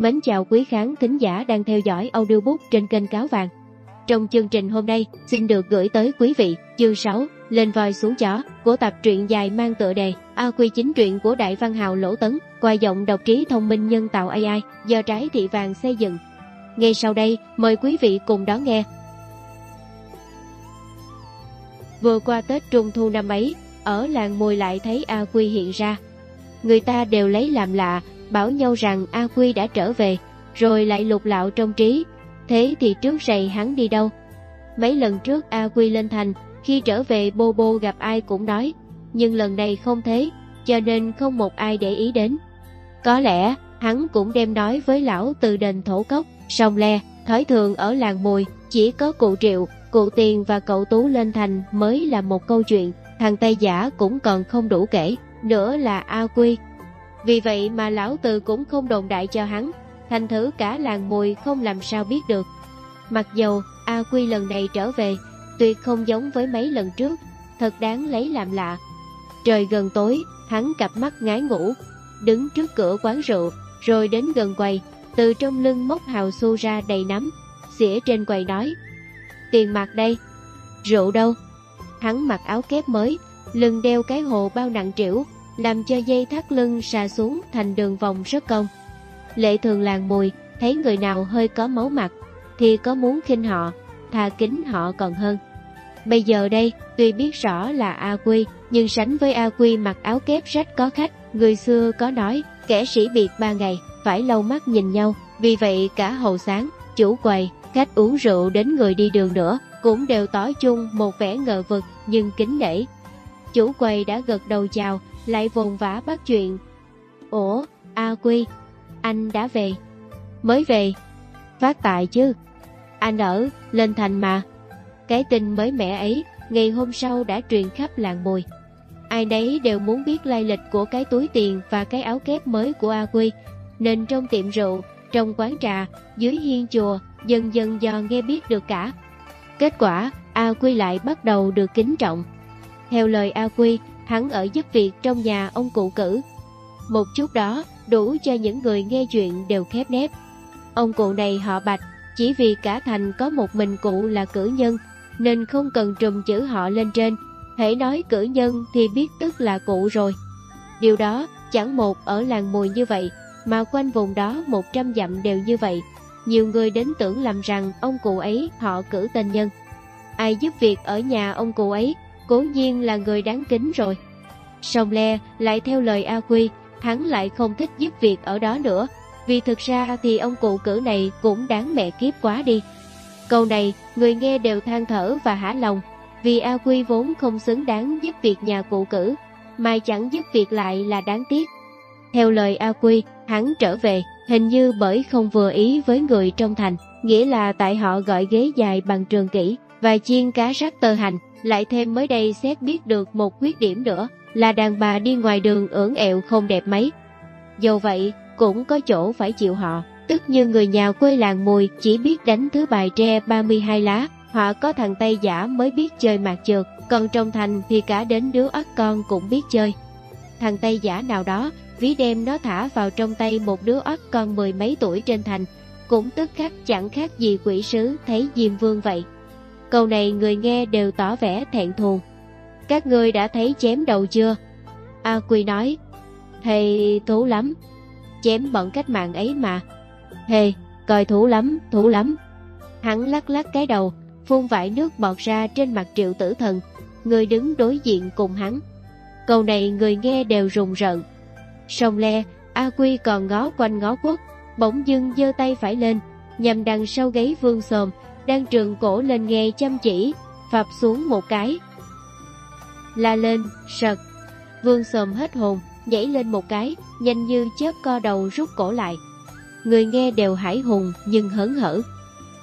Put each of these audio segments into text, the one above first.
Mến chào quý khán thính giả đang theo dõi audiobook trên kênh Cáo Vàng. Trong chương trình hôm nay, xin được gửi tới quý vị chương 6, Lên voi xuống chó, của tập truyện dài mang tựa đề A Quy chính truyện của Đại Văn Hào Lỗ Tấn, qua giọng đọc trí thông minh nhân tạo AI do Trái Thị Vàng xây dựng. Ngay sau đây, mời quý vị cùng đón nghe. Vừa qua Tết Trung Thu năm ấy, ở làng mùi lại thấy A Quy hiện ra. Người ta đều lấy làm lạ, bảo nhau rằng A Quy đã trở về, rồi lại lục lạo trong trí. Thế thì trước rầy hắn đi đâu? Mấy lần trước A Quy lên thành, khi trở về Bô Bô gặp ai cũng nói, nhưng lần này không thế, cho nên không một ai để ý đến. Có lẽ hắn cũng đem nói với lão từ đền thổ cốc, sông le, thói thường ở làng mùi, chỉ có cụ triệu, cụ tiền và cậu tú lên thành mới là một câu chuyện, thằng Tây Giả cũng còn không đủ kể, nữa là A Quy. Vì vậy mà lão từ cũng không đồn đại cho hắn, thành thử cả làng mùi không làm sao biết được. Mặc dầu A Quy lần này trở về, tuyệt không giống với mấy lần trước, thật đáng lấy làm lạ. Trời gần tối, hắn cặp mắt ngái ngủ, đứng trước cửa quán rượu, rồi đến gần quầy, từ trong lưng móc hào xu ra đầy nắm, xỉa trên quầy nói, tiền mặt đây, rượu đâu? Hắn mặc áo kép mới, lưng đeo cái hồ bao nặng trĩu, làm cho dây thắt lưng xà xuống thành đường vòng rất cong. Lệ thường làng mùi, thấy người nào hơi có máu mặt, thì có muốn khinh họ, thà kính họ còn hơn. Bây giờ đây, tuy biết rõ là A Quy, nhưng sánh với A Quy mặc áo kép rách có khách, người xưa có nói, kẻ sĩ biệt ba ngày, phải lâu mắt nhìn nhau, vì vậy cả hầu sáng, chủ quầy, khách uống rượu đến người đi đường nữa, cũng đều tỏ chung một vẻ ngờ vực nhưng kính nể. Chủ quầy đã gật đầu chào, lại vồn vã bắt chuyện. Ủa, A Quy, anh đã về. Mới về. Phát tài chứ. Anh ở, lên thành mà. Cái tin mới mẻ ấy, ngày hôm sau đã truyền khắp làng bùi. Ai nấy đều muốn biết lai lịch của cái túi tiền và cái áo kép mới của A Quy, nên trong tiệm rượu, trong quán trà, dưới hiên chùa, dần dần dò nghe biết được cả. Kết quả, A Quy lại bắt đầu được kính trọng. Theo lời A Quy, hắn ở giúp việc trong nhà ông cụ cử. Một chút đó, đủ cho những người nghe chuyện đều khép nép. Ông cụ này họ Bạch, chỉ vì cả thành có một mình cụ là cử nhân, nên không cần trùm chữ họ lên trên. Hãy nói cử nhân thì biết tức là cụ rồi. Điều đó chẳng một ở làng mùi như vậy, mà quanh vùng đó một trăm dặm đều như vậy. Nhiều người đến tưởng lầm rằng ông cụ ấy họ cử tên nhân. Ai giúp việc ở nhà ông cụ ấy, cố nhiên là người đáng kính rồi. Song Le lại theo lời A Quy, hắn lại không thích giúp việc ở đó nữa, vì thực ra thì ông cụ cử này cũng đáng mẹ kiếp quá đi. Câu này, người nghe đều than thở và hả lòng, vì A Quy vốn không xứng đáng giúp việc nhà cụ cử, mà chẳng giúp việc lại là đáng tiếc. Theo lời A Quy, hắn trở về, hình như bởi không vừa ý với người trong thành, nghĩa là tại họ gọi ghế dài bằng trường kỷ và chiên cá rắc tơ hành, lại thêm mới đây xét biết được một khuyết điểm nữa là đàn bà đi ngoài đường ưỡn ẹo không đẹp mấy. Dù vậy, cũng có chỗ phải chịu họ, tức như người nhà quê làng mùi chỉ biết đánh thứ bài tre 32 lá, họ có thằng Tây giả mới biết chơi mạc trượt, còn trong thành thì cả đến đứa ắt con cũng biết chơi. Thằng Tây giả nào đó, ví đem nó thả vào trong tay một đứa ắt con mười mấy tuổi trên thành, cũng tức khắc chẳng khác gì quỷ sứ thấy Diêm Vương vậy. Câu này người nghe đều tỏ vẻ thẹn thùng. Các ngươi đã thấy chém đầu chưa? A Quy nói, thầy thú lắm, chém bọn cách mạng ấy mà. Hề, coi thú lắm, thú lắm. Hắn lắc lắc cái đầu, phun vải nước bọt ra trên mặt triệu tử thần, người đứng đối diện cùng hắn. Câu này người nghe đều rùng rợn. Sông le, A Quy còn ngó quanh ngó quất, bỗng dưng giơ tay phải lên, nhằm đằng sau gáy vương sồm, đang trường cổ lên nghe chăm chỉ, phập xuống một cái. La lên, sật. Vương xồm hết hồn, nhảy lên một cái, nhanh như chớp co đầu rút cổ lại. Người nghe đều hải hùng nhưng hớn hở.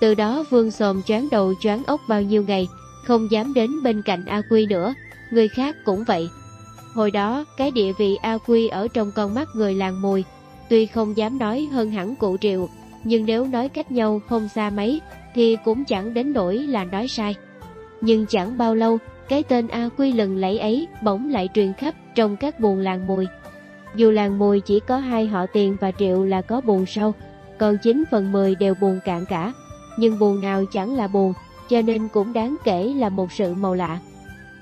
Từ đó Vương sồm choáng đầu choáng ốc bao nhiêu ngày, không dám đến bên cạnh A Quy nữa, người khác cũng vậy. Hồi đó, cái địa vị A Quy ở trong con mắt người làng mùi, tuy không dám nói hơn hẳn cụ triệu, nhưng nếu nói cách nhau không xa mấy, thì cũng chẳng đến nỗi là nói sai. Nhưng chẳng bao lâu, cái tên A Quy lần lẫy ấy bỗng lại truyền khắp trong các buồn làng mùi. Dù làng mùi chỉ có hai họ tiền và triệu là có buồn sâu, còn 9 phần 10 đều buồn cạn cả. Nhưng buồn nào chẳng là buồn, cho nên cũng đáng kể là một sự màu lạ.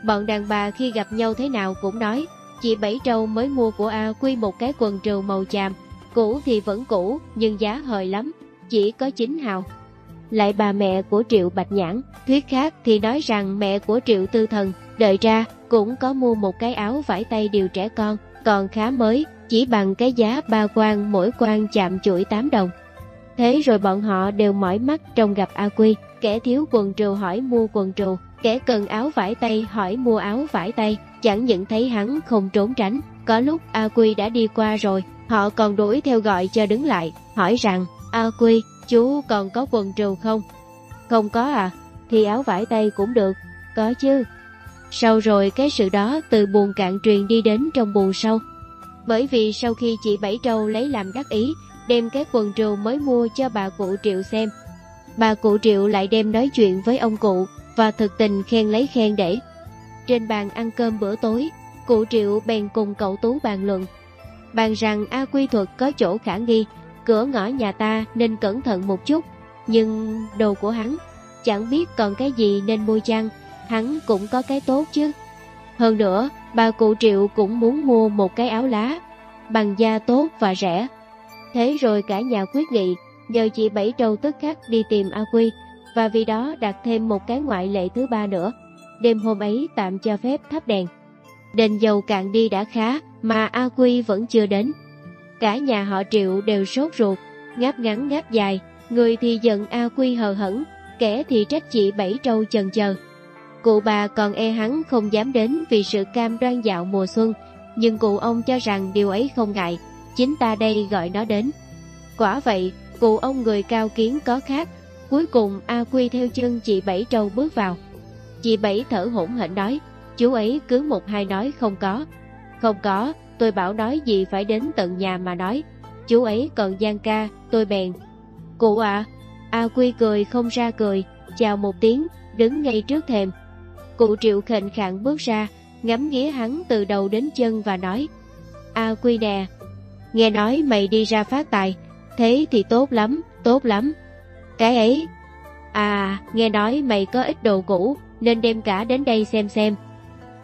Bọn đàn bà khi gặp nhau thế nào cũng nói, chị Bảy Trâu mới mua của A Quy một cái quần trừu màu chàm, cũ thì vẫn cũ, nhưng giá hời lắm, chỉ có 9 hào. Lại bà mẹ của Triệu Bạch Nhãn, thuyết khác thì nói rằng mẹ của Triệu Tư Thần, đợi ra cũng có mua một cái áo vải tay điều trẻ con, còn khá mới, chỉ bằng cái giá ba quan mỗi quan chạm chuỗi 8 đồng. Thế rồi bọn họ đều mỏi mắt trong gặp A Quy, kẻ thiếu quần trù hỏi mua quần trù, kẻ cần áo vải tay hỏi mua áo vải tay, chẳng những thấy hắn không trốn tránh. Có lúc A Quy đã đi qua rồi, họ còn đuổi theo gọi cho đứng lại, hỏi rằng, A Quy, chú còn có quần trù không? Không có à, thì áo vải tay cũng được, có chứ. Sau rồi cái sự đó từ buồn cạn truyền đi đến trong buồn sâu. Bởi vì sau khi chị Bảy Trâu lấy làm đắc ý, đem cái quần trù mới mua cho bà cụ Triệu xem. Bà cụ Triệu lại đem nói chuyện với ông cụ và thực tình khen lấy khen để. Trên bàn ăn cơm bữa tối, cụ Triệu bèn cùng cậu Tú bàn luận. Bàn rằng A Quy Thuật có chỗ khả nghi, cửa ngõ nhà ta nên cẩn thận một chút, nhưng đồ của hắn chẳng biết còn cái gì nên mua chăng, hắn cũng có cái tốt chứ. Hơn nữa, bà cụ Triệu cũng muốn mua một cái áo lá, bằng da tốt và rẻ. Thế rồi cả nhà quyết nghị, nhờ chị Bảy Trâu tức khắc đi tìm A Quy, và vì đó đặt thêm một cái ngoại lệ thứ ba nữa. Đêm hôm ấy tạm cho phép thắp đèn đền dầu cạn đi đã khá, mà A Quy vẫn chưa đến. Cả nhà họ Triệu đều sốt ruột, ngáp ngắn ngáp dài, người thì giận A Quy hờ hững, kẻ thì trách chị Bảy Trâu chần chờ. Cụ bà còn e hắn không dám đến vì sự cam đoan dạo mùa xuân, nhưng cụ ông cho rằng điều ấy không ngại, chính ta đây gọi nó đến. Quả vậy, cụ ông người cao kiến có khác, cuối cùng A Quy theo chân chị Bảy Trâu bước vào. Chị Bảy thở hổn hển nói, chú ấy cứ một hai nói không có. Không có, tôi bảo nói gì phải đến tận nhà mà nói. Chú ấy còn gian ca, tôi bèn. Cụ ạ, à, A Quy cười không ra cười, chào một tiếng, đứng ngay trước thềm. Cụ Triệu khệnh khạng bước ra, ngắm nghía hắn từ đầu đến chân và nói A Quy nè, nghe nói mày đi ra phát tài, thế thì tốt lắm, tốt lắm. Cái ấy, à, nghe nói mày có ít đồ cũ nên đem cả đến đây xem xem.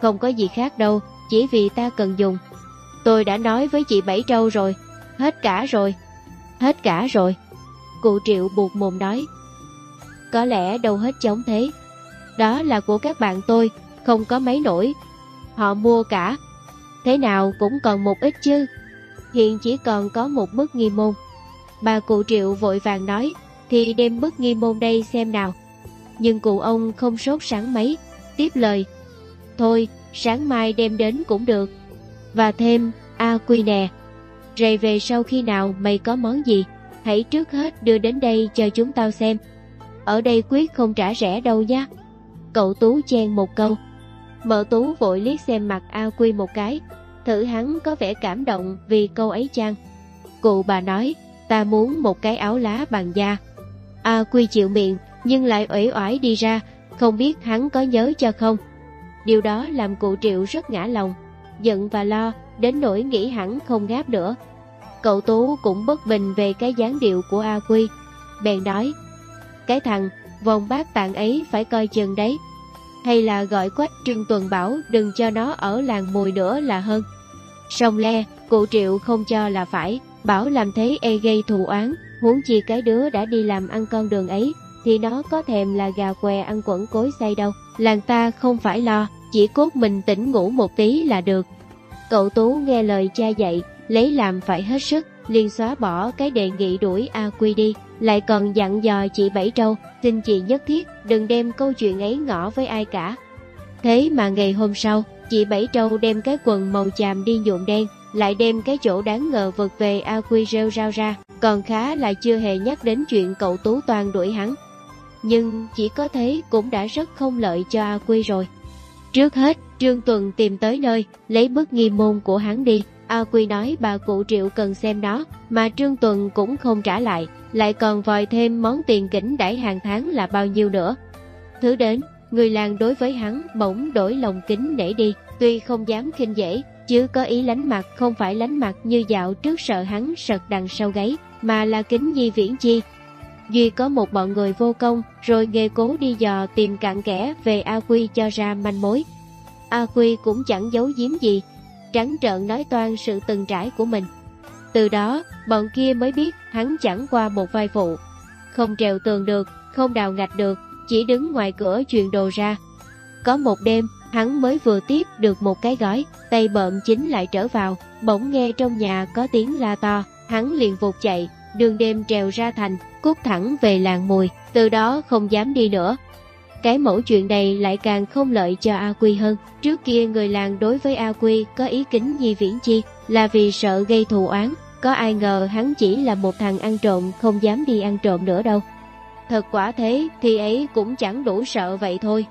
Không có gì khác đâu, chỉ vì ta cần dùng. Tôi đã nói với chị Bảy Trâu rồi, hết cả rồi, hết cả rồi. Cụ Triệu buộc mồm nói, có lẽ đâu hết chống thế. Đó là của các bạn tôi, không có mấy nổi. Họ mua cả. Thế nào cũng còn một ít chứ. Hiện chỉ còn có một bức nghi môn. Bà cụ Triệu vội vàng nói, thì đem bức nghi môn đây xem nào. Nhưng cụ ông không sốt sáng mấy, tiếp lời. Thôi, sáng mai đem đến cũng được. Và thêm, A Quy nè, rầy về sau khi nào mày có món gì, hãy trước hết đưa đến đây cho chúng tao xem. Ở đây quyết không trả rẻ đâu nha. Cậu Tú chen một câu. Mợ Tú vội liếc xem mặt A Quy một cái, thử hắn có vẻ cảm động vì câu ấy chăng. Cụ bà nói, ta muốn một cái áo lá bằng da. A Quy chịu miệng, nhưng lại uể oải đi ra, không biết hắn có nhớ cho không. Điều đó làm cụ Triệu rất ngã lòng, giận và lo, đến nỗi nghĩ hẳn không gáp nữa. Cậu Tú cũng bất bình về cái dáng điệu của A Quy, bèn nói, cái thằng vòng bát tạng ấy phải coi chừng đấy. Hay là gọi quách trương tuần bảo đừng cho nó ở làng mùi nữa là hơn. song le, cụ Triệu không cho là phải, bảo làm thế e gây thù oán, huống chi cái đứa đã đi làm ăn con đường ấy, thì nó có thèm là gà què ăn quẩn cối say đâu. Làng ta không phải lo, chỉ cốt mình tỉnh ngủ một tí là được. Cậu Tú nghe lời cha dạy, lấy làm phải hết sức, liền xóa bỏ cái đề nghị đuổi A Quy đi, lại còn dặn dò chị Bảy Trâu, xin chị nhất thiết đừng đem câu chuyện ấy ngỏ với ai cả. Thế mà ngày hôm sau, chị Bảy Trâu đem cái quần màu chàm đi nhuộm đen, lại đem cái chỗ đáng ngờ vực về A Quy rêu rao ra, còn khá là chưa hề nhắc đến chuyện cậu Tú Toàn đuổi hắn. Nhưng chỉ có thế cũng đã rất không lợi cho A Quy rồi. Trước hết, Trương Tuần tìm tới nơi, lấy bức nghi môn của hắn đi. A Quy nói bà cụ Triệu cần xem nó, mà Trương Tuần cũng không trả lại, lại còn vòi thêm món tiền kỉnh đãi hàng tháng là bao nhiêu nữa. Thứ đến, người làng đối với hắn bỗng đổi lòng kính nể đi, Tuy không dám khinh dễ, chứ có ý lánh mặt không phải lánh mặt như dạo trước sợ hắn sật đằng sau gáy, mà là kính nhi viễn chi. Duy có một bọn người vô công, rồi nghề cố đi dò tìm cặn kẽ về A Quy cho ra manh mối. A Quy cũng chẳng giấu giếm gì, trắng trợn nói toan sự từng trải của mình. Từ đó, bọn kia mới biết hắn chẳng qua một vai phụ. Không trèo tường được, không đào ngạch được, chỉ đứng ngoài cửa truyền đồ ra. Có một đêm, hắn mới vừa tiếp được một cái gói, tay bợm chính lại trở vào, bỗng nghe trong nhà có tiếng la to, hắn liền vụt chạy, đường đêm trèo ra thành, cút thẳng về làng mùi, từ đó không dám đi nữa. Cái mẫu chuyện này lại càng không lợi cho A Quy hơn. Trước kia người làng đối với A Quy có ý kính Di Viễn Chi là vì sợ gây thù oán. Có ai ngờ hắn chỉ là một thằng ăn trộm không dám đi ăn trộm nữa đâu. Thật quả thế thì ấy cũng chẳng đủ sợ vậy thôi.